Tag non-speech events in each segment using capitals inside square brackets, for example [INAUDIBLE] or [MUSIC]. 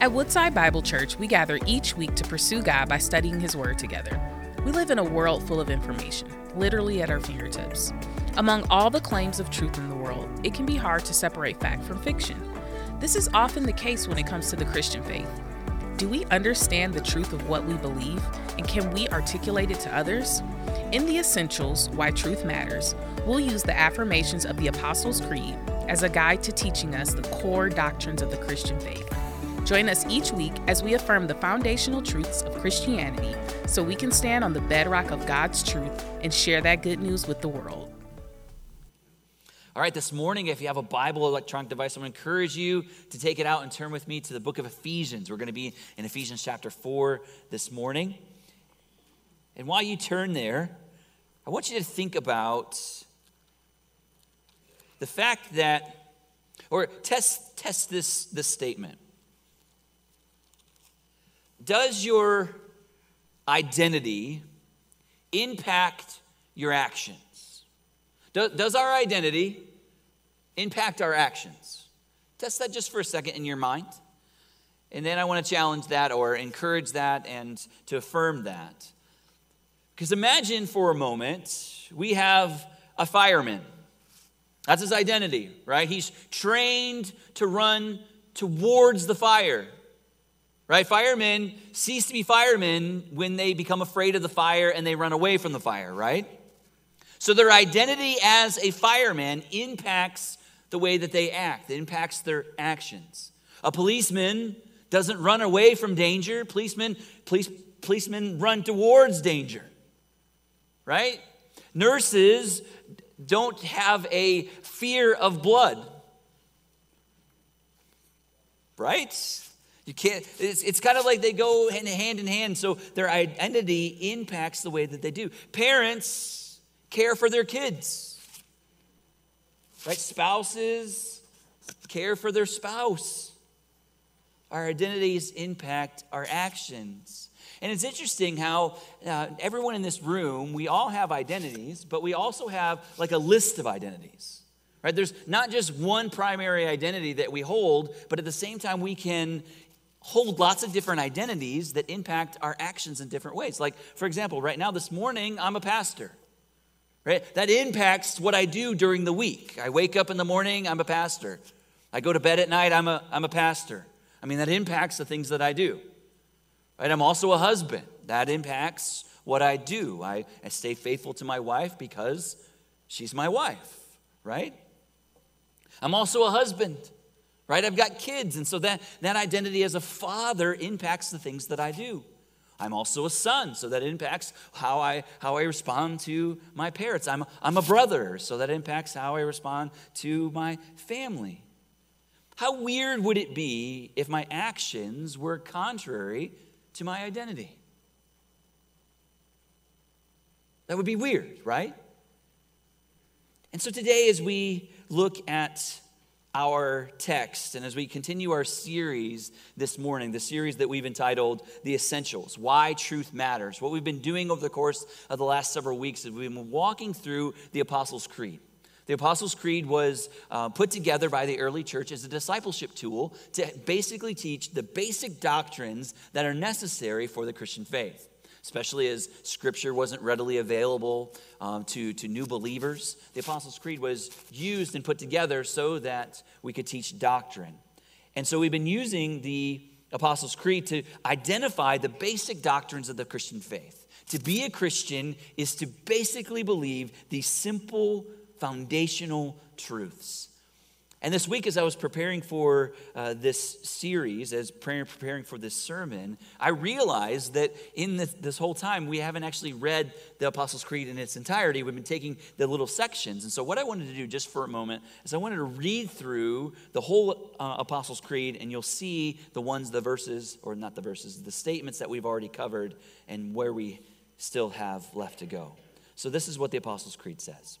At Woodside Bible Church, we gather each week to pursue God by studying His Word together. We live in a world full of information, literally at our fingertips. Among all the claims of truth in the world, it can be hard to separate fact from fiction. This is often the case when it comes to the Christian faith. Do we understand the truth of what we believe, and can we articulate it to others? In the Essentials Why Truth Matters, we'll use the affirmations of the Apostles' Creed as a guide to teaching us the core doctrines of the Christian faith. Join us each week as we affirm the foundational truths of Christianity so we can stand on the bedrock of God's truth and share that good news with the world. All right, this morning, if you have a Bible electronic device, I'm going to encourage you to take it out and turn with me to the book of Ephesians. We're going to be in Ephesians chapter 4 this morning. And while you turn there, I want you to think about the fact that, or test, test this, this statement. Does your identity impact your actions? Does, does our identity impact our actions? Test that just for a second in your mind. And then I want to challenge that or encourage that and to affirm that. Because imagine for a moment we have a fireman. That's his identity, right? He's trained to run towards the fire. Right? Firemen cease to be firemen when they become afraid of the fire and they run away from the fire, right? So their identity as a fireman impacts the way that they act, it impacts their actions. A policeman doesn't run away from danger, policemen, police, policemen run towards danger, right? Nurses don't have a fear of blood, right? You can't, it's, it's kind of like they go hand, in hand, so their identity impacts the way that they do. Parents care for their kids, right? Spouses care for their spouse. Our identities impact our actions. And it's interesting how uh, everyone in this room, we all have identities, but we also have like a list of identities. Right? There's not just one primary identity that we hold, but at the same time, we can hold lots of different identities that impact our actions in different ways. Like, for example, right now, this morning, I'm a pastor. Right? That impacts what I do during the week. I wake up in the morning, I'm a pastor. I go to bed at night, I'm a, I'm a pastor. I mean, that impacts the things that I do. Right? I'm also a husband. That impacts what I do. I, I stay faithful to my wife because she's my wife, right? I'm also a husband right? I've got kids, and so that, that identity as a father impacts the things that I do. I'm also a son, so that impacts how I, how I respond to my parents. I'm, I'm a brother, so that impacts how I respond to my family. How weird would it be if my actions were contrary to my identity? That would be weird, right? And so today, as we look at our text and as we continue our series this morning, the series that we've entitled The Essentials Why Truth Matters, what we've been doing over the course of the last several weeks is we've been walking through the Apostles' Creed. The Apostles' Creed was uh, put together by the early church as a discipleship tool to basically teach the basic doctrines that are necessary for the Christian faith especially as scripture wasn't readily available um, to, to new believers. The Apostles' Creed was used and put together so that we could teach doctrine. And so we've been using the Apostles' Creed to identify the basic doctrines of the Christian faith. To be a Christian is to basically believe these simple foundational truths. And this week, as I was preparing for uh, this series, as preparing for this sermon, I realized that in this, this, whole time, we haven't actually read the Apostles' Creed in its entirety. We've been taking the little sections. And so, what I wanted to do just for a moment is I wanted to read through the whole uh, Apostles' Creed, and you'll see the ones, the verses, or not the verses, the statements that we've already covered and where we still have left to go. So, this is what the Apostles' Creed says.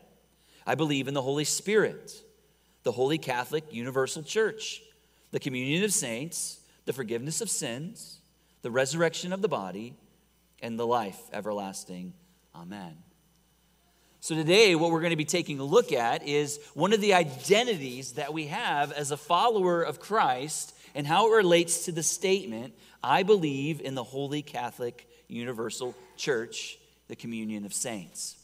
I believe in the Holy Spirit, the Holy Catholic Universal Church, the communion of saints, the forgiveness of sins, the resurrection of the body, and the life everlasting. Amen. So, today, what we're going to be taking a look at is one of the identities that we have as a follower of Christ and how it relates to the statement, I believe in the Holy Catholic Universal Church, the communion of saints.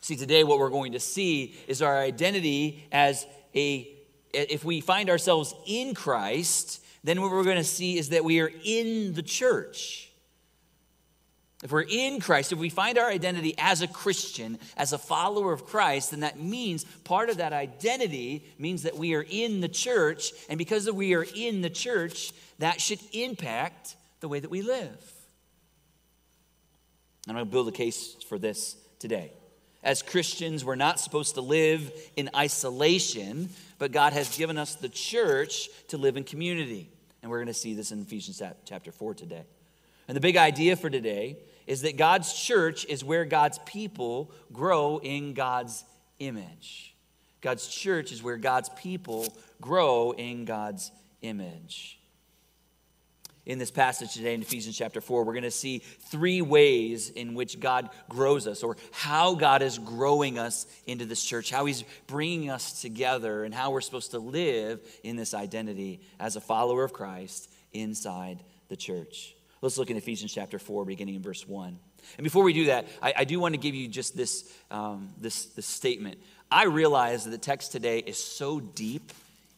See, today, what we're going to see is our identity as a, if we find ourselves in Christ, then what we're going to see is that we are in the church. If we're in Christ, if we find our identity as a Christian, as a follower of Christ, then that means part of that identity means that we are in the church. And because we are in the church, that should impact the way that we live. I'm going to build a case for this today. As Christians, we're not supposed to live in isolation, but God has given us the church to live in community. And we're going to see this in Ephesians chapter 4 today. And the big idea for today is that God's church is where God's people grow in God's image. God's church is where God's people grow in God's image. In this passage today in Ephesians chapter 4, we're going to see three ways in which God grows us, or how God is growing us into this church, how He's bringing us together, and how we're supposed to live in this identity as a follower of Christ inside the church. Let's look in Ephesians chapter 4, beginning in verse 1. And before we do that, I, I do want to give you just this, um, this, this statement. I realize that the text today is so deep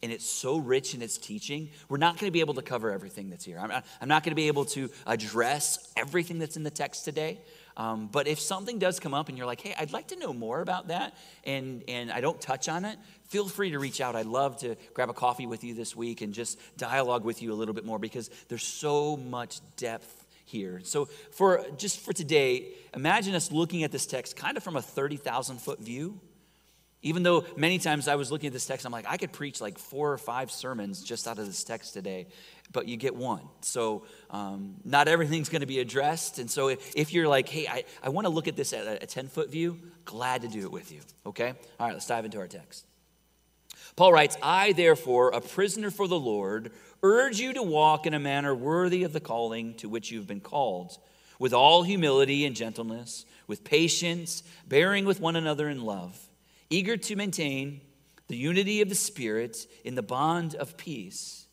and it's so rich in its teaching, we're not going to be able to cover everything that's here. I'm not, I'm not going to be able to address everything that's in the text today. Um, but if something does come up and you're like, hey, I'd like to know more about that, and, and I don't touch on it, feel free to reach out. I'd love to grab a coffee with you this week and just dialogue with you a little bit more because there's so much depth here. So, for just for today, imagine us looking at this text kind of from a 30,000 foot view. Even though many times I was looking at this text, I'm like, I could preach like four or five sermons just out of this text today, but you get one. So, um, not everything's going to be addressed. And so, if, if you're like, hey, I, I want to look at this at a 10 foot view, glad to do it with you. Okay? All right, let's dive into our text. Paul writes, I, therefore, a prisoner for the Lord, urge you to walk in a manner worthy of the calling to which you've been called, with all humility and gentleness, with patience, bearing with one another in love, eager to maintain the unity of the Spirit in the bond of peace.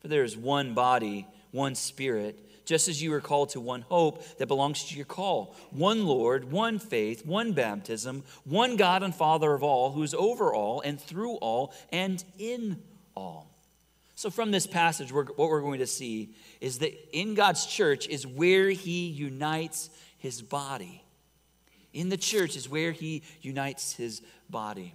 For there is one body, one Spirit just as you are called to one hope that belongs to your call. One Lord, one faith, one baptism, one God and Father of all, who is over all and through all and in all. So, from this passage, what we're going to see is that in God's church is where He unites His body. In the church is where He unites His body.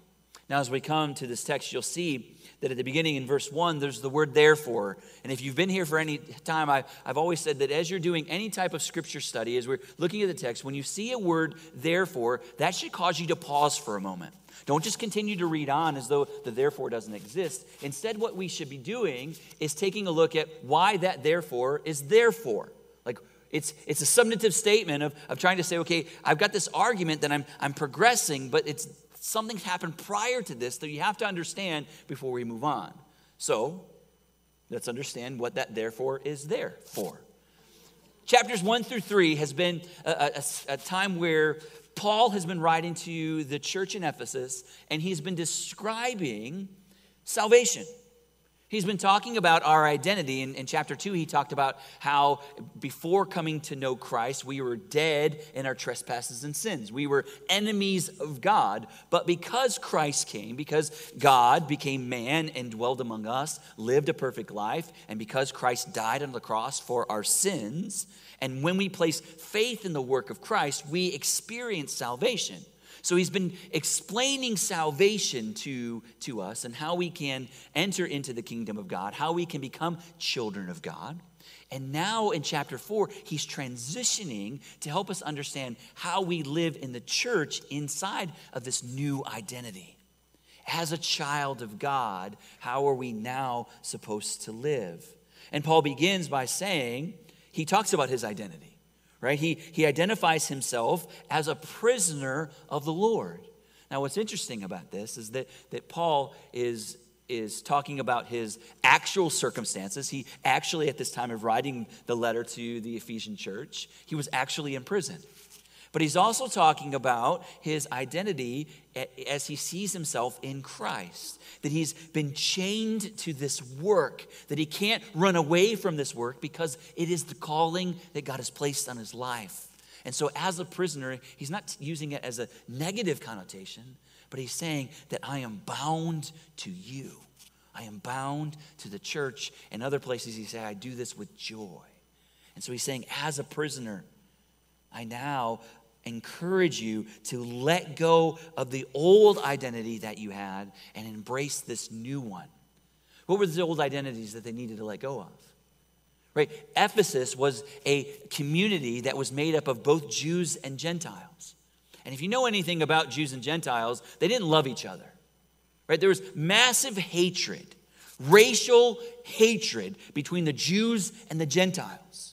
Now, as we come to this text, you'll see that at the beginning in verse 1, there's the word therefore. And if you've been here for any time, I, have always said that as you're doing any type of scripture study, as we're looking at the text, when you see a word therefore, that should cause you to pause for a moment. Don't just continue to read on as though the therefore doesn't exist. Instead, what we should be doing is taking a look at why that therefore is therefore. It's, it's a substantive statement of, of trying to say, okay, I've got this argument that I'm, I'm progressing, but it's something happened prior to this that you have to understand before we move on. So, let's understand what that therefore is there for. Chapters 1 through 3 has been a, a, a time where Paul has been writing to the church in Ephesus and he's been describing salvation. He's been talking about our identity. In, in, chapter 2, he talked about how before coming to know Christ, we were dead in our trespasses and sins. We were enemies of God. But because Christ came, because God became man and dwelled among us, lived a perfect life, and because Christ died on the cross for our sins, and when we place faith in the work of Christ, we experience salvation. So he's been explaining salvation to, to us and how we can enter into the kingdom of God, how we can become children of God. And now in chapter four, he's transitioning to help us understand how we live in the church inside of this new identity. as a child of God, how are we now supposed to live? And Paul begins by saying, he talks about his identity, right? He, he identifies himself as a prisoner of the Lord. Now, what's interesting about this is that, that Paul is, is talking about his actual circumstances. He actually, at this time of writing the letter to the Ephesian church, he was actually in prison. But he's also talking about his identity as he sees himself in Christ. That he's been chained to this work, that he can't run away from this work because it is the calling that God has placed on his life. And so, as a prisoner, he's not using it as a negative connotation, but he's saying that I am bound to you. I am bound to the church. In other places, he says, I do this with joy. And so he's saying, as a prisoner, I now encourage you to let go of the old identity that you had and embrace this new one. What were the old identities that they needed to let go of? Right? Ephesus was a community that was made up of both Jews and Gentiles. And if you know anything about Jews and Gentiles, they didn't love each other. Right? There was massive hatred, racial hatred between the Jews and the Gentiles.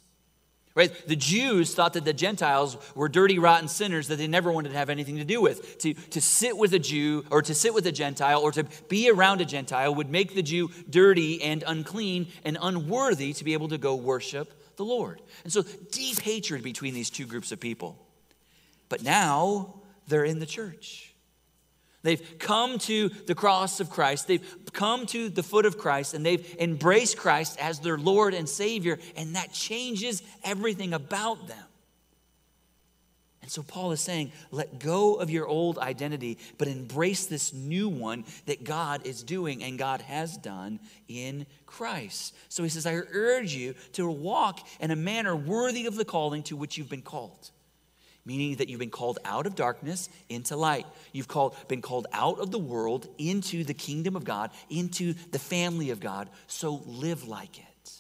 Right? The Jews thought that the Gentiles were dirty, rotten sinners that they never wanted to have anything to do with. To, to sit with a Jew or to sit with a Gentile or to be around a Gentile would make the Jew dirty and unclean and unworthy to be able to go worship the Lord. And so, deep hatred between these two groups of people. But now they're in the church. They've come to the cross of Christ. They've come to the foot of Christ and they've embraced Christ as their Lord and Savior, and that changes everything about them. And so Paul is saying, let go of your old identity, but embrace this new one that God is doing and God has done in Christ. So he says, I urge you to walk in a manner worthy of the calling to which you've been called meaning that you've been called out of darkness into light. You've called, been called out of the world into the kingdom of God, into the family of God. So live like it.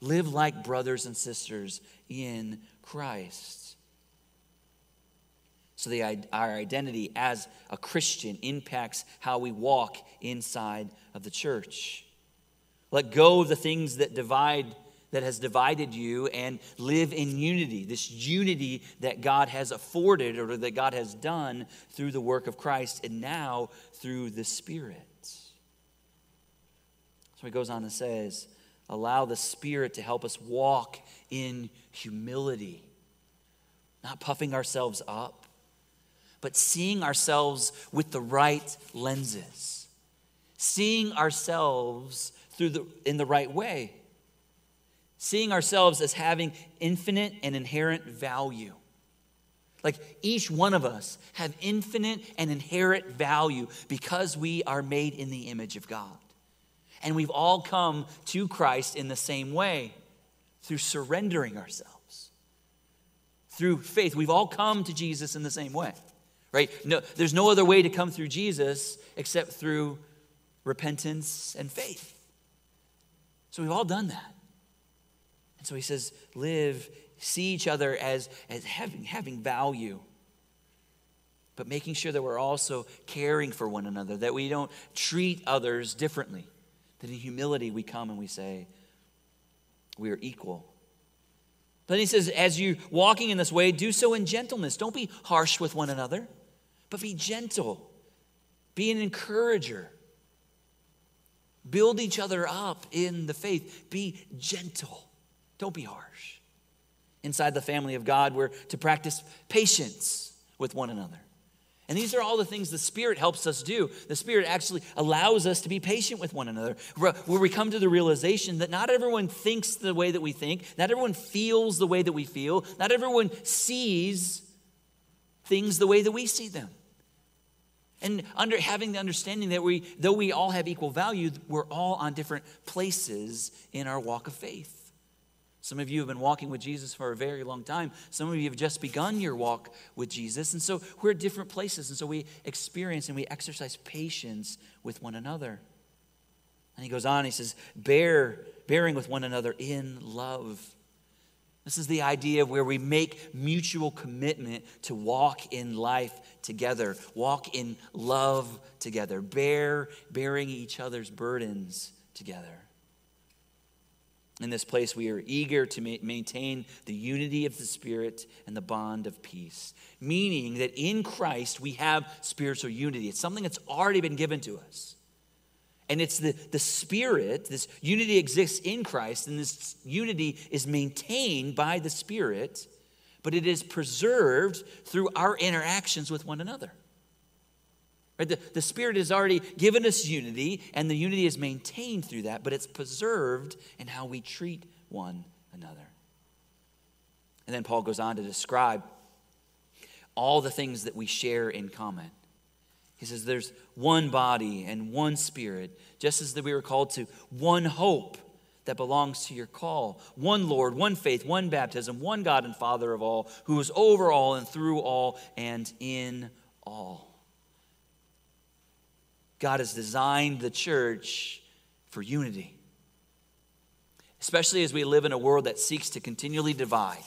Live like brothers and sisters in Christ. So the, our identity as a Christian impacts how we walk inside of the church. Let go of the things that divide that has divided you and live in unity, this unity that God has afforded or that God has done through the work of Christ and now through the Spirit. So he goes on and says, Allow the Spirit to help us walk in humility, not puffing ourselves up, but seeing ourselves with the right lenses, seeing ourselves through the, in the right way seeing ourselves as having infinite and inherent value. Like each one of us have infinite and inherent value because we are made in the image of God. And we've all come to Christ in the same way through surrendering ourselves. Through faith, we've all come to Jesus in the same way. Right? No, there's no other way to come through Jesus except through repentance and faith. So we've all done that. And so he says, live, see each other as, as having, having value, but making sure that we're also caring for one another, that we don't treat others differently. That in humility we come and we say, we are equal. Then he says, as you're walking in this way, do so in gentleness. Don't be harsh with one another, but be gentle. Be an encourager. Build each other up in the faith. Be gentle. Don't be harsh. Inside the family of God, we're to practice patience with one another. And these are all the things the Spirit helps us do. The Spirit actually allows us to be patient with one another, where we come to the realization that not everyone thinks the way that we think, not everyone feels the way that we feel, not everyone sees things the way that we see them. And under having the understanding that we, though we all have equal value, we're all on different places in our walk of faith. Some of you have been walking with Jesus for a very long time. Some of you have just begun your walk with Jesus. And so we're at different places. And so we experience and we exercise patience with one another. And he goes on, he says, bear, bearing with one another in love. This is the idea of where we make mutual commitment to walk in life together, walk in love together, bear bearing each other's burdens together. In this place, we are eager to ma- maintain the unity of the Spirit and the bond of peace, meaning that in Christ we have spiritual unity. It's something that's already been given to us. And it's the, the Spirit, this unity exists in Christ, and this unity is maintained by the Spirit, but it is preserved through our interactions with one another. Right? The, the Spirit has already given us unity, and the unity is maintained through that, but it's preserved in how we treat one another. And then Paul goes on to describe all the things that we share in common. He says there's one body and one spirit, just as that we were called to one hope that belongs to your call. One Lord, one faith, one baptism, one God and Father of all, who is over all and through all and in all. God has designed the church for unity, especially as we live in a world that seeks to continually divide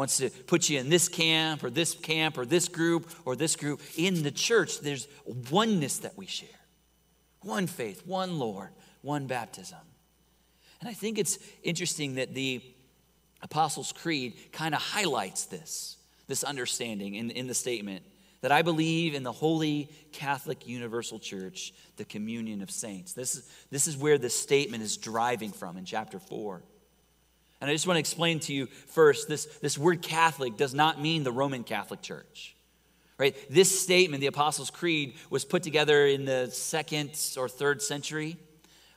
wants to put you in this camp or this camp or this group or this group. In the church, there's oneness that we share one faith, one Lord, one baptism. And I think it's interesting that the Apostles' Creed kind of highlights this, this understanding in, in the statement that I believe in the Holy Catholic Universal Church, the communion of saints. This is, this is where this statement is driving from in chapter 4. And I just want to explain to you first this, this word Catholic does not mean the Roman Catholic Church. Right? This statement, the Apostles' Creed, was put together in the second or third century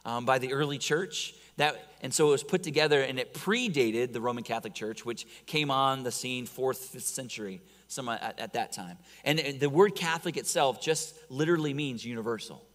um, by the early church. That, and so it was put together and it predated the Roman Catholic Church, which came on the scene fourth, fifth century, some uh, at, at that time. And the word Catholic itself just literally means universal.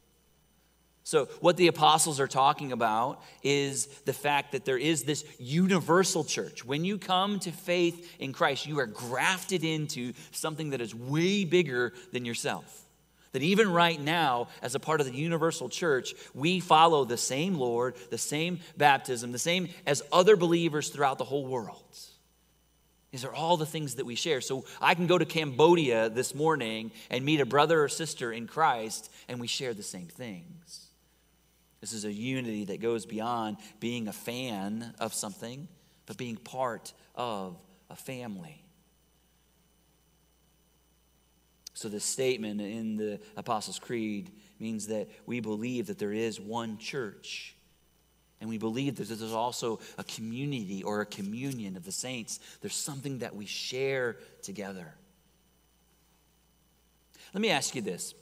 So, what the apostles are talking about is the fact that there is this universal church. When you come to faith in Christ, you are grafted into something that is way bigger than yourself. That even right now, as a part of the universal church, we follow the same Lord, the same baptism, the same as other believers throughout the whole world. These are all the things that we share. So I can go to Cambodia this morning and meet a brother or sister in Christ, and we share the same things. This is a unity that goes beyond being a fan of something, but being part of a family. So, this statement in the Apostles' Creed means that we believe that there is one church. And we believe that there's also a community or a communion of the saints. There's something that we share together. Let me ask you this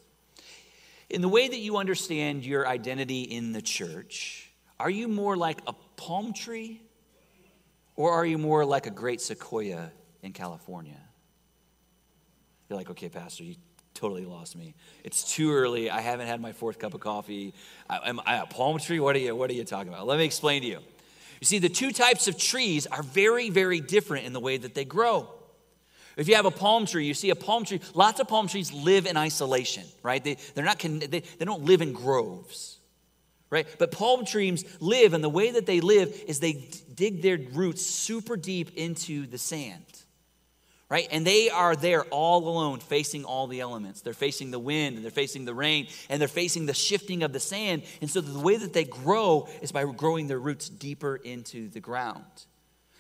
in the way that you understand your identity in the church, are you more like a palm tree or are you more like a great sequoia in California? You're like, okay, Pastor, you totally lost me. It's too early. I haven't had my fourth cup of coffee. I, am I a palm tree? What are you, what are you talking about? Let me explain to you. You see, the two types of trees are very, very different in the way that they grow. If you have a palm tree, you see a palm tree, lots of palm trees live in isolation, right? They, they're not, they, they don't live in groves, right? But palm trees live, and the way that they live is they dig their roots super deep into the sand, right? And they are there all alone, facing all the elements. They're facing the wind, and they're facing the rain, and they're facing the shifting of the sand. And so the way that they grow is by growing their roots deeper into the ground.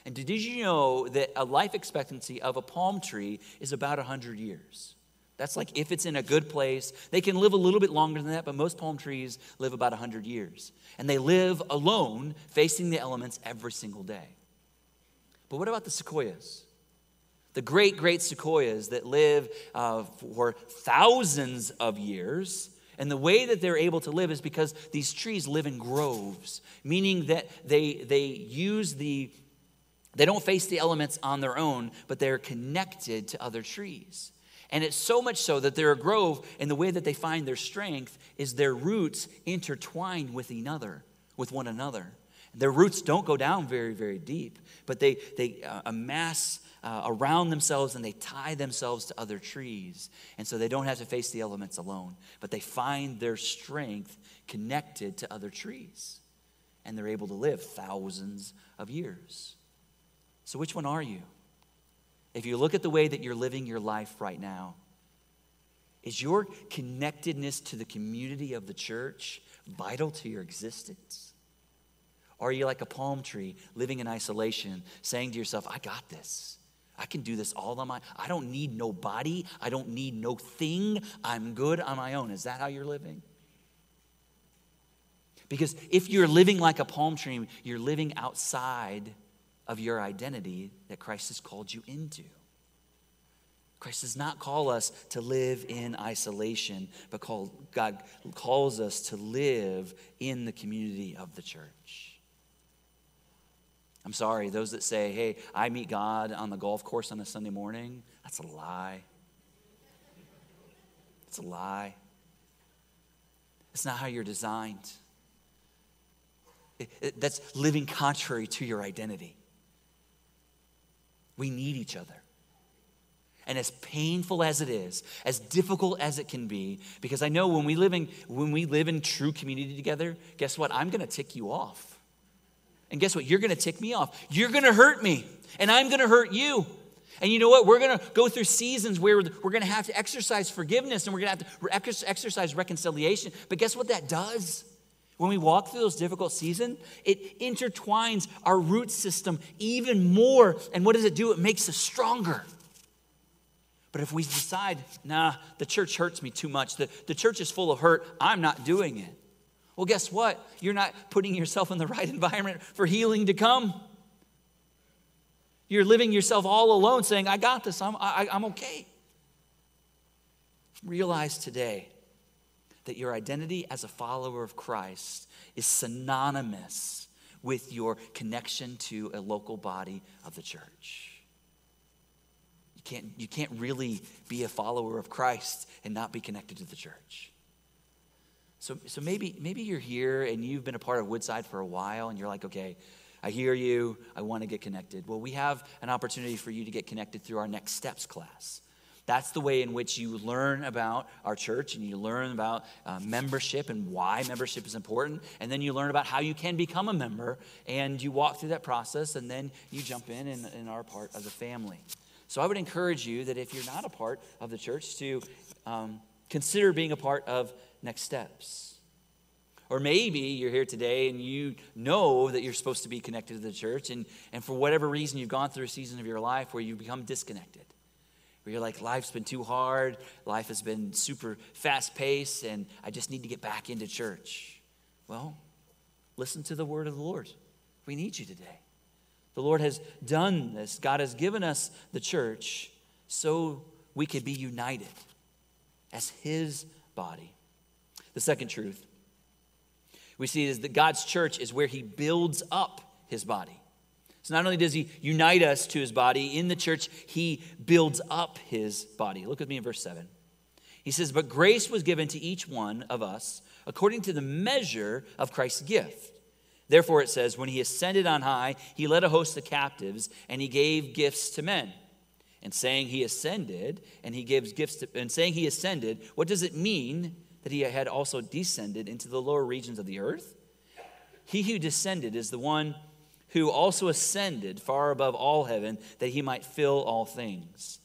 And did you know that a life expectancy of a palm tree is about 100 years? That's like if it's in a good place. They can live a little bit longer than that, but most palm trees live about 100 years. And they live alone, facing the elements every single day. But what about the sequoias? The great, great sequoias that live uh, for thousands of years. And the way that they're able to live is because these trees live in groves, meaning that they, they use the they don't face the elements on their own, but they're connected to other trees. And it's so much so that they're a grove, and the way that they find their strength is their roots intertwine with another, with one another. Their roots don't go down very, very deep, but they, they uh, amass uh, around themselves and they tie themselves to other trees. And so they don't have to face the elements alone, but they find their strength connected to other trees. And they're able to live thousands of years. So, which one are you? If you look at the way that you're living your life right now, is your connectedness to the community of the church vital to your existence? Or are you like a palm tree living in isolation, saying to yourself, I got this? I can do this all on my I don't need nobody. I don't need no thing. I'm good on my own. Is that how you're living? Because if you're living like a palm tree, you're living outside of your identity that Christ has called you into. Christ does not call us to live in isolation, but call, God calls us to live in the community of the church. I'm sorry, those that say, hey, I meet God on the golf course on a Sunday morning, that's a lie. It's a lie. It's not how you're designed. It, it, that's living contrary to your identity. We need each other. And as painful as it is, as difficult as it can be, because I know when we live in, when we live in true community together, guess what? I'm gonna tick you off. And guess what? You're gonna tick me off. You're gonna hurt me, and I'm gonna hurt you. And you know what? We're going to go through seasons where we're going to have to exercise forgiveness and we're going to have to exercise reconciliation. But guess what that does? When we walk through those difficult seasons, it intertwines our root system even more. And what does it do? It makes us stronger. But if we decide, nah, the church hurts me too much, the, the church is full of hurt, I'm not doing it. Well, guess what? You're not putting yourself in the right environment for healing to come. You're living yourself all alone saying, I got this, I'm, I, I'm okay. Realize today that your identity as a follower of Christ is synonymous with your connection to a local body of the church. You can't, you can't really be a follower of Christ and not be connected to the church. So, so maybe, maybe you're here and you've been a part of Woodside for a while and you're like, okay, I hear you, I want to get connected. Well, we have an opportunity for you to get connected through our Next Steps class. That's the way in which you learn about our church and you learn about uh, membership and why membership is important. And then you learn about how you can become a member and you walk through that process and then you jump in and, and are part of the family. So I would encourage you that if you're not a part of the church, to um, consider being a part of Next Steps. Or maybe you're here today and you know that you're supposed to be connected to the church, and, and for whatever reason, you've gone through a season of your life where you become disconnected where you're like, life's been too hard, life has been super fast paced, and I just need to get back into church. Well, listen to the word of the Lord. We need you today. The Lord has done this. God has given us the church so we could be united as His body. The second truth we see is that God's church is where He builds up His body. So not only does he unite us to his body, in the church, he builds up his body. Look with me in verse 7. He says, But grace was given to each one of us according to the measure of Christ's gift. Therefore, it says, When he ascended on high, he led a host of captives, and he gave gifts to men. And saying he ascended, and he gives gifts to, and saying he ascended, what does it mean that he had also descended into the lower regions of the earth? He who descended is the one who also ascended far above all heaven that he might fill all things.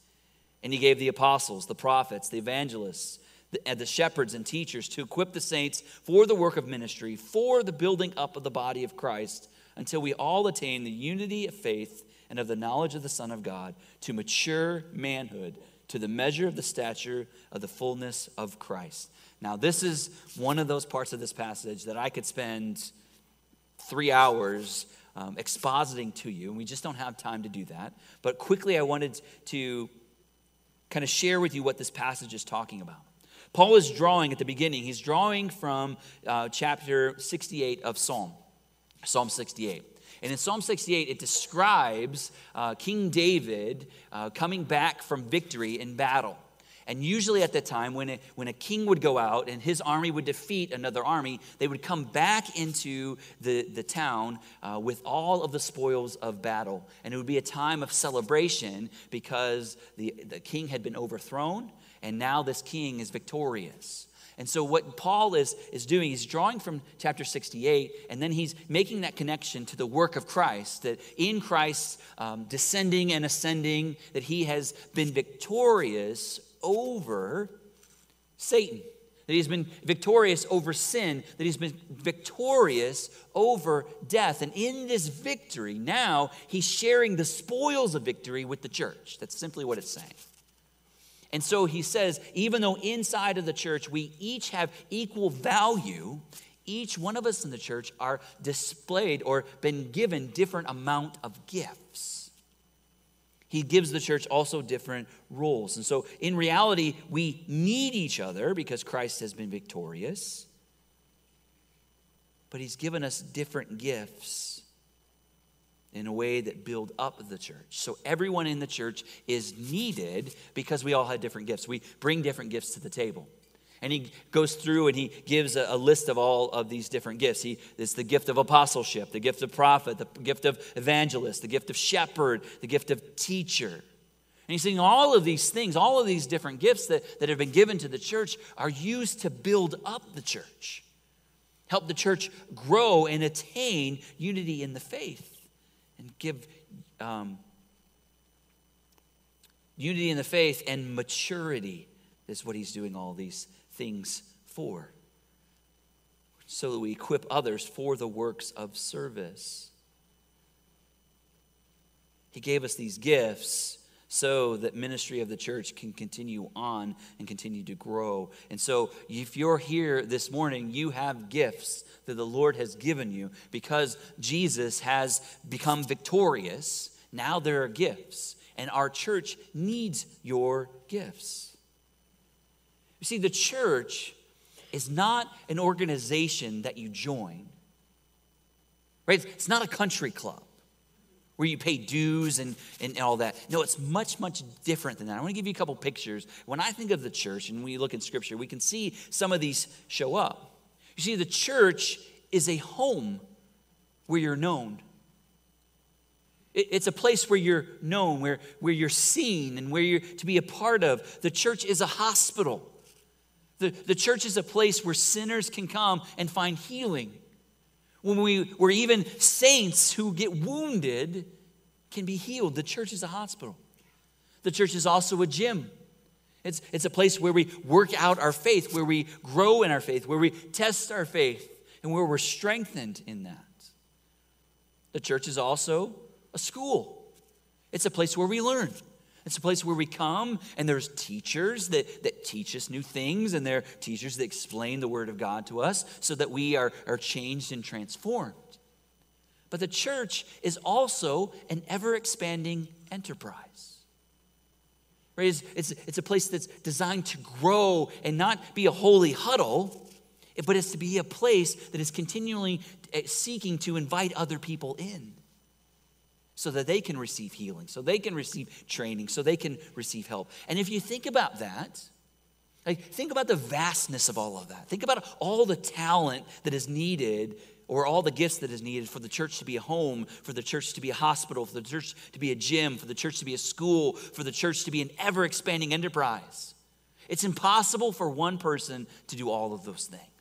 And he gave the apostles, the prophets, the evangelists, and the shepherds and teachers to equip the saints for the work of ministry, for the building up of the body of Christ, until we all attain the unity of faith and of the knowledge of the Son of God, to mature manhood, to the measure of the stature of the fullness of Christ. Now, this is one of those parts of this passage that I could spend three hours um, expositing to you, and we just don't have time to do that. But quickly, I wanted to kind of share with you what this passage is talking about. Paul is drawing at the beginning, he's drawing from uh, chapter 68 of Psalm, Psalm 68. And in Psalm 68, it describes uh, King David uh, coming back from victory in battle. And usually at that time, when a, when a king would go out and his army would defeat another army, they would come back into the, the town uh, with all of the spoils of battle. And it would be a time of celebration because the, the king had been overthrown, and now this king is victorious. And so, what Paul is, is doing, he's drawing from chapter 68, and then he's making that connection to the work of Christ, that in Christ um, descending and ascending, that he has been victorious over Satan, that he's been victorious over sin, that he's been victorious over death. And in this victory, now he's sharing the spoils of victory with the church. That's simply what it's saying. And so he says, even though inside of the church we each have equal value, each one of us in the church are displayed or been given different amount of gifts. He gives the church also different roles. And so in reality, we need each other because Christ has been victorious. But he's given us different gifts in a way that build up the church. So everyone in the church is needed because we all had different gifts. We bring different gifts to the table. And he goes through and he gives a, a, list of all of these different gifts. He, it's the gift of apostleship, the gift of prophet, the gift of evangelist, the gift of shepherd, the gift of teacher. And he's saying all of these things, all of these different gifts that, that have been given to the church are used to build up the church, help the church grow and attain unity in the faith and give um, unity in the faith and maturity is what he's doing all these things for. So that we equip others for the works of service. He gave us these gifts so that ministry of the church can continue on and continue to grow. And so if you're here this morning, you have gifts that the Lord has given you because Jesus has become victorious. Now there are gifts, and our church needs your gifts. You see, the church is not an organization that you join, right? It's not a country club where you pay dues and, and all that. No, it's much, much different than that. I want to give you a couple pictures. When I think of the church and we look in scripture, we can see some of these show up. You see, the church is a home where you're known. It's a place where you're known, where, where you're seen, and where you're to be a part of. The church is a hospital. The, the church is a place where sinners can come and find healing when we were even saints who get wounded can be healed. The church is a hospital. The church is also a gym. It's, it's a place where we work out our faith, where we grow in our faith, where we test our faith, and where we're strengthened in that. The church is also a school. It's a place where we learn. It's a place where we come and there's teachers that, that teach us new things, and there are teachers that explain the Word of God to us so that we are, are changed and transformed. But the church is also an ever expanding enterprise. Right? It's, it's, it's a place that's designed to grow and not be a holy huddle, but it's to be a place that is continually eh, seeking to invite other people in so that they can receive healing, so they can receive training, so they can receive help. And if you think about that, like think about the vastness of all of that. Think about all the talent that is needed or all the gifts that is needed for the church to be a home, for the church to be a hospital, for the church to be a gym, for the church to be a school, for the church to be an ever expanding enterprise. It's impossible for one person to do all of those things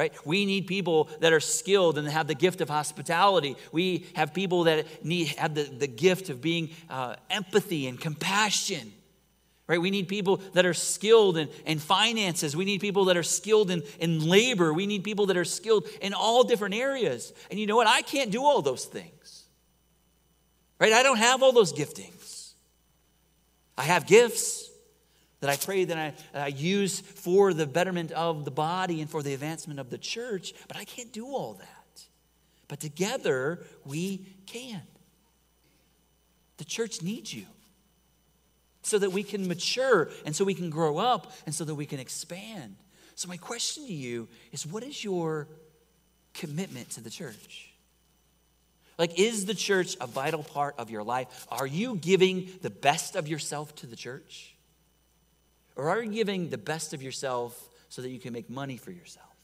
right? We need people that are skilled and have the gift of hospitality. We have people that need have the, the gift of being uh, empathy and compassion. Right? We need people that are skilled in, in finances. We need people that are skilled in, in labor. We need people that are skilled in all different areas. And you know what? I can't do all those things. Right? I don't have all those giftings. I have gifts that I pray that I, that I use for the betterment of the body and for the advancement of the church, but I can't do all that. But together we can. The church needs you so that we can mature and so we can grow up and so that we can expand. So, my question to you is what is your commitment to the church? Like, is the church a vital part of your life? Are you giving the best of yourself to the church? Or are you giving the best of yourself so that you can make money for yourself?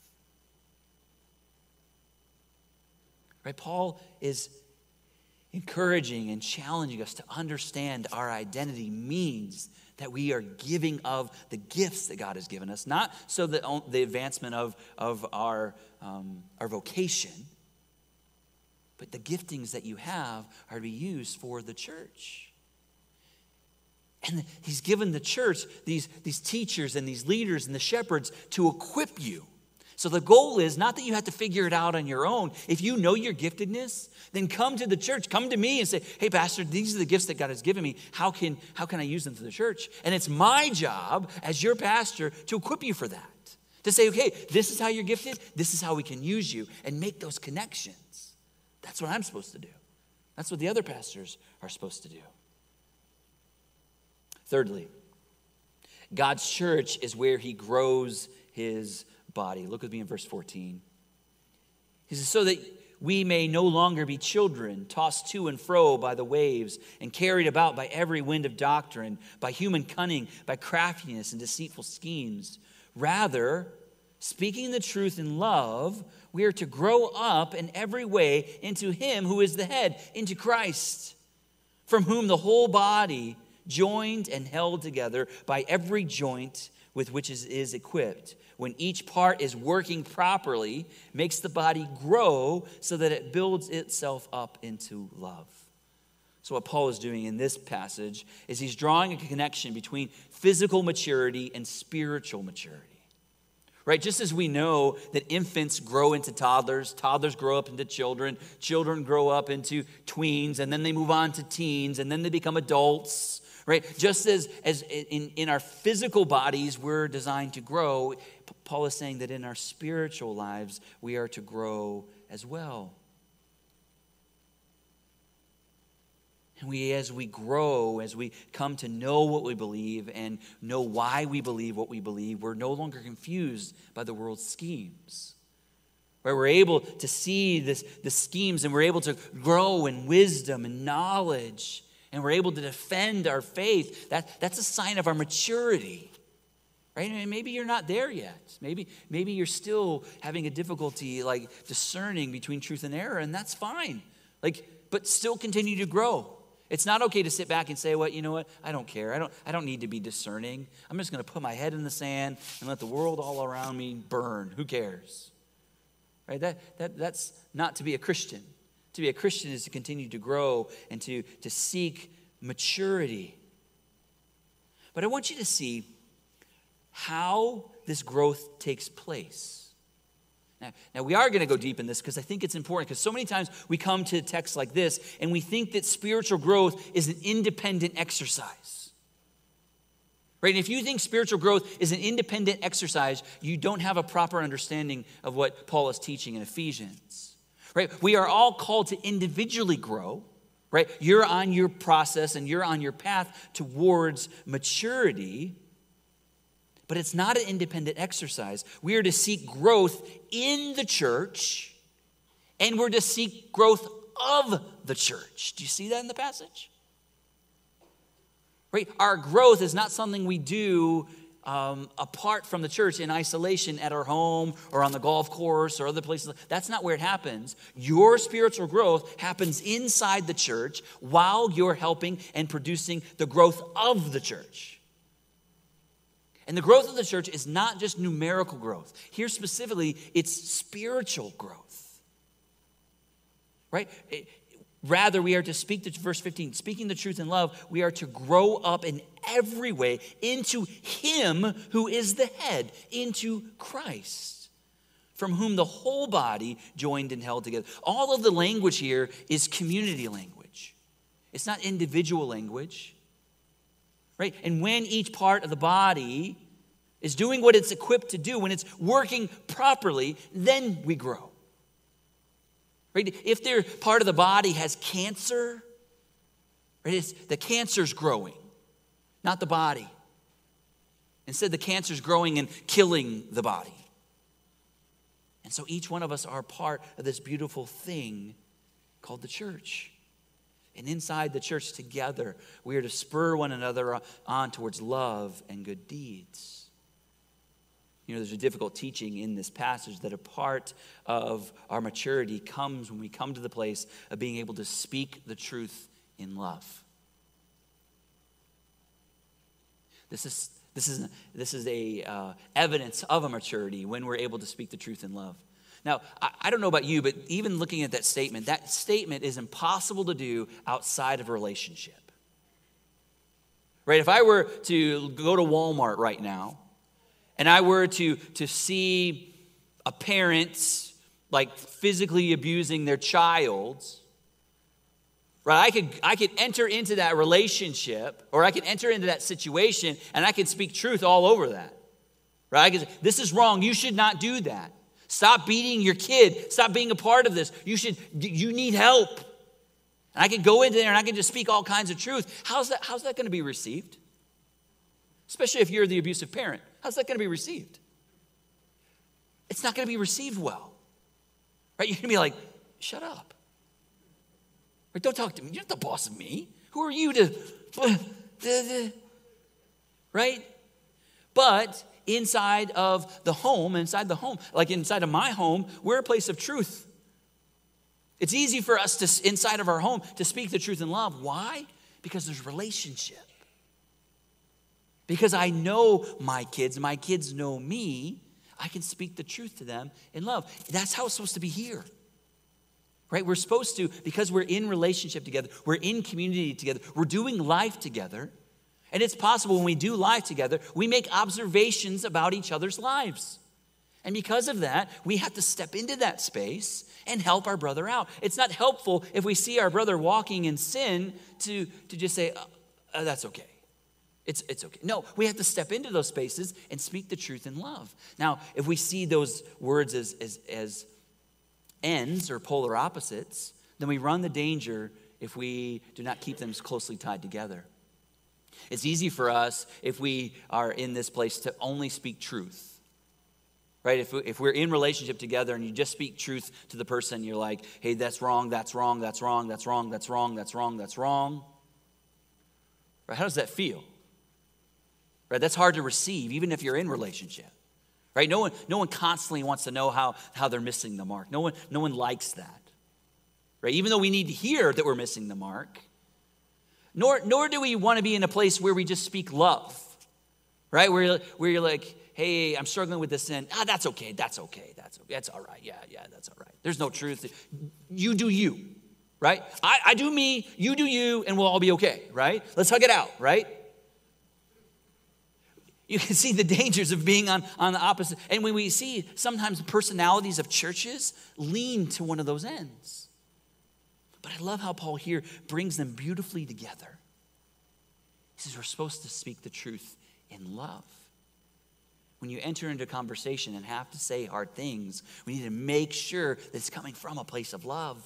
Right? Paul is encouraging and challenging us to understand our identity means that we are giving of the gifts that God has given us, not so that the advancement of, of our, um, our vocation, but the giftings that you have are to be used for the church. And he's given the church these, these teachers and these leaders and the shepherds to equip you. So the goal is not that you have to figure it out on your own. If you know your giftedness, then come to the church. Come to me and say, hey, Pastor, these are the gifts that God has given me. How can, how can I use them for the church? And it's my job as your pastor to equip you for that. To say, okay, this is how you're gifted, this is how we can use you, and make those connections. That's what I'm supposed to do. That's what the other pastors are supposed to do. Thirdly, God's church is where he grows his body. Look with me in verse 14. He says, So that we may no longer be children, tossed to and fro by the waves, and carried about by every wind of doctrine, by human cunning, by craftiness and deceitful schemes. Rather, speaking the truth in love, we are to grow up in every way into Him who is the head, into Christ, from whom the whole body joined and held together by every joint with which it is equipped, when each part is working properly, makes the body grow so that it builds itself up into love. So, what Paul is doing in this passage is he's drawing a connection between physical maturity and spiritual maturity. Right? Just as we know that infants grow into toddlers, toddlers grow up into children, children grow up into tweens, and then they move on to teens, and then they become adults right? Just as, as in, in our physical bodies we're designed to grow, Paul is saying that in our spiritual lives we are to grow as well. And we, as we grow, as we come to know what we believe and know why we believe what we believe, we're no longer confused by the world's schemes. Right? We're able to see this, the schemes and we're able to grow in wisdom and knowledge and we're able to defend our faith, that, that's a sign of our maturity. Right? Mean, maybe you're not there yet. Maybe, maybe you're still having a difficulty like discerning between truth and error, and that's fine. Like, but still continue to grow. It's not okay to sit back and say, "What well, you know what? I don't care. I don't. I don't need to be discerning. I'm just going to put my head in the sand and let the world all around me burn. Who cares?" Right? That, that that's not to be a Christian. To be a Christian is to continue to grow and to, to seek maturity. But I want you to see how this growth takes place. Now, now we are going to go deep in this because I think it's important because so many times we come to texts like this and we think that spiritual growth is an independent exercise. Right? And if you think spiritual growth is an independent exercise, you don't have a proper understanding of what Paul is teaching in Ephesians right? We are all called to individually grow, right? You're on your process and you're on your path towards maturity, but it's not an independent exercise. We are to seek growth in the church and we're to seek growth of the church. Do you see that in the passage? Right? Our growth is not something we do um, apart from the church in isolation at our home or on the golf course or other places. That's not where it happens. Your spiritual growth happens inside the church while you're helping and producing the growth of the church. And the growth of the church is not just numerical growth. Here specifically, it's spiritual growth. Right? Rather, we are to speak the verse 15, speaking the truth in love, we are to grow up in every way into Him who is the head, into Christ, from whom the whole body joined and held together. All of the language here is community language, it's not individual language. Right? And when each part of the body is doing what it's equipped to do, when it's working properly, then we grow. Right? If their part of the body has cancer, right, it's, the cancer's growing, not the body. Instead, the cancer's growing and killing the body. And so each one of us are part of this beautiful thing called the church. And inside the church together, we are to spur one another on towards love and good deeds. You know, there's a difficult teaching in this passage that a part of our maturity comes when we come to the place of being able to speak the truth in love. This is, this is, this is a uh, evidence of a maturity when we're able to speak the truth in love. Now, I, I don't know about you, but even looking at that statement, that statement is impossible to do outside of a relationship. Right? If I were to go to Walmart right now and I were to, to see a parent like physically abusing their child, right? I could, I could enter into that relationship or I could enter into that situation and I could speak truth all over that, right? Say, this is wrong. You should not do that. Stop beating your kid. Stop being a part of this. You should, you need help. And I could go into there and I could just speak all kinds of truth. How's that, how's that going to be received? Especially if you're the abusive parent. How's that going to be received? It's not going to be received well. Right? You're going to be like, shut up. Right? Don't talk to me. You're not the boss of me. Who are you to. Right? But inside of the home, inside the home, like inside of my home, we're a place of truth. It's easy for us to, inside of our home, to speak the truth in love. Why? Because there's relationship. Because I know my kids, my kids know me, I can speak the truth to them in love. That's how it's supposed to be here. Right? We're supposed to, because we're in relationship together, we're in community together, we're doing life together. And it's possible when we do life together, we make observations about each other's lives. And because of that, we have to step into that space and help our brother out. It's not helpful if we see our brother walking in sin to, to just say, oh, that's okay. It's, it's okay. No, we have to step into those spaces and speak the truth in love. Now, if we see those words as, as, as ends or polar opposites, then we run the danger if we do not keep them closely tied together. It's easy for us if we are in this place to only speak truth. Right? If, if we're in relationship together and you just speak truth to the person, you're like, hey, that's wrong, that's wrong, that's wrong, that's wrong, that's wrong, that's wrong, that's wrong. Right? How does that feel? Right? That's hard to receive, even if you're in relationship. Right? No one, no one constantly wants to know how, how they're missing the mark. No one, no one likes that. Right? Even though we need to hear that we're missing the mark, nor, nor do we want to be in a place where we just speak love. Right? Where, where you're like, hey, I'm struggling with this sin. Ah, that's okay. That's okay. That's okay. That's all right. Yeah, yeah, that's all right. There's no truth. You do you, right? I, I do me, you do you, and we'll all be okay, right? Let's hug it out, right? You can [LAUGHS] see the dangers of being on, on the opposite. And when we see sometimes the personalities of churches lean to one of those ends. But I love how Paul here brings them beautifully together. He says we're supposed to speak the truth in love. When you enter into conversation and have to say hard things, we need to make sure that it's coming from a place of love.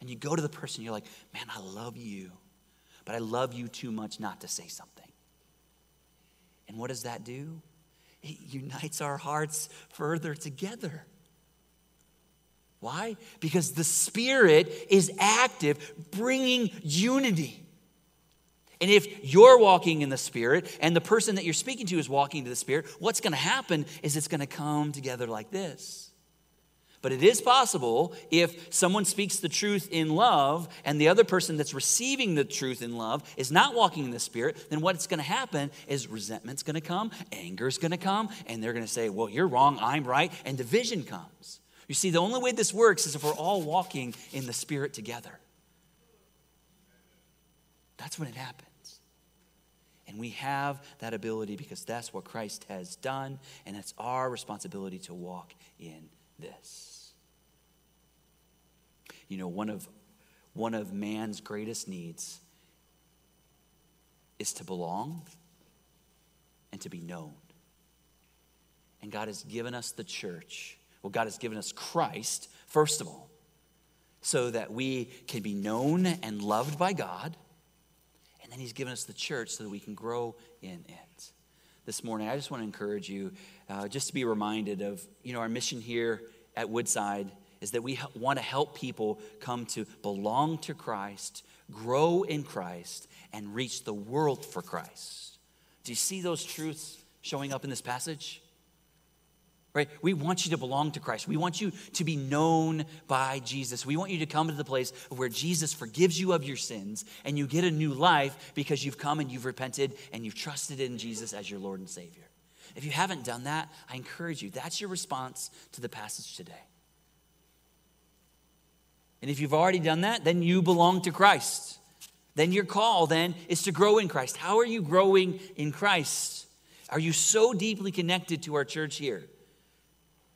And you go to the person, you're like, man, I love you, but I love you too much not to say something. And what does that do? It unites our hearts further together. Why? Because the Spirit is active, bringing unity. And if you're walking in the Spirit and the person that you're speaking to is walking to the Spirit, what's going to happen is it's going to come together like this. But it is possible if someone speaks the truth in love and the other person that's receiving the truth in love is not walking in the Spirit, then what's going to happen is resentment's going to come, anger's going to come, and they're going to say, Well, you're wrong, I'm right, and division comes. You see, the only way this works is if we're all walking in the Spirit together. That's when it happens. And we have that ability because that's what Christ has done, and it's our responsibility to walk in this. You know, one of, one of man's greatest needs is to belong and to be known. And God has given us the church. Well, God has given us Christ, first of all, so that we can be known and loved by God. And then He's given us the church so that we can grow in it. This morning, I just want to encourage you uh, just to be reminded of, you know, our mission here at Woodside is that we want to help people come to belong to Christ, grow in Christ, and reach the world for Christ. Do you see those truths showing up in this passage? right? We want you to belong to Christ. We want you to be known by Jesus. We want you to come to the place where Jesus forgives you of your sins and you get a new life because you've come and you've repented and you've trusted in Jesus as your Lord and Savior. If you haven't done that, I encourage you. That's your response to the passage today. And if you've already done that, then you belong to Christ. Then your call then is to grow in Christ. How are you growing in Christ? Are you so deeply connected to our church here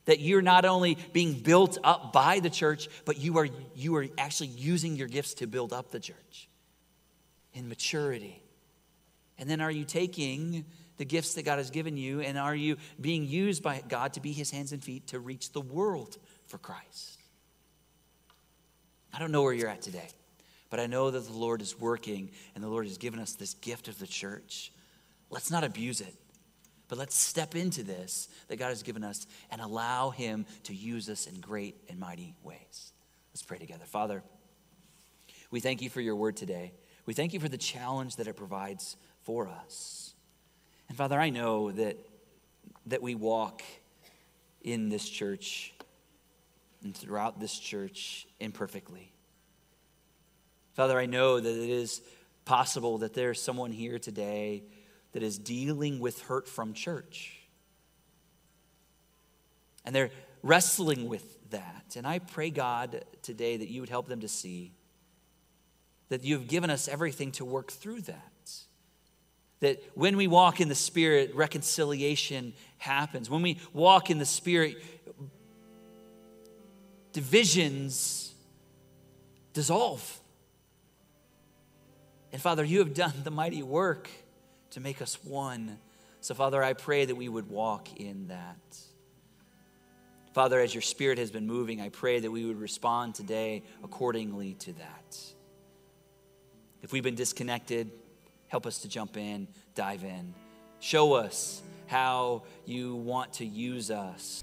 that you're not only being built up by the church, but you are you are actually using your gifts to build up the church in maturity? And then are you taking the gifts that God has given you and are you being used by God to be his hands and feet to reach the world for Christ? I don't know where you're at today. But I know that the Lord is working and the Lord has given us this gift of the church. Let's not abuse it, but let's step into this that God has given us and allow Him to use us in great and mighty ways. Let's pray together. Father, we thank you for your word today. We thank you for the challenge that it provides for us. And Father, I know that, that we walk in this church and throughout this church imperfectly. Father, I know that it is possible that there's someone here today that is dealing with hurt from church. And they're wrestling with that. And I pray, God, today that you would help them to see that you've given us everything to work through that. That when we walk in the Spirit, reconciliation happens. When we walk in the Spirit, divisions dissolve. And Father, you have done the mighty work to make us one. So, Father, I pray that we would walk in that. Father, as your spirit has been moving, I pray that we would respond today accordingly to that. If we've been disconnected, help us to jump in, dive in. Show us how you want to use us.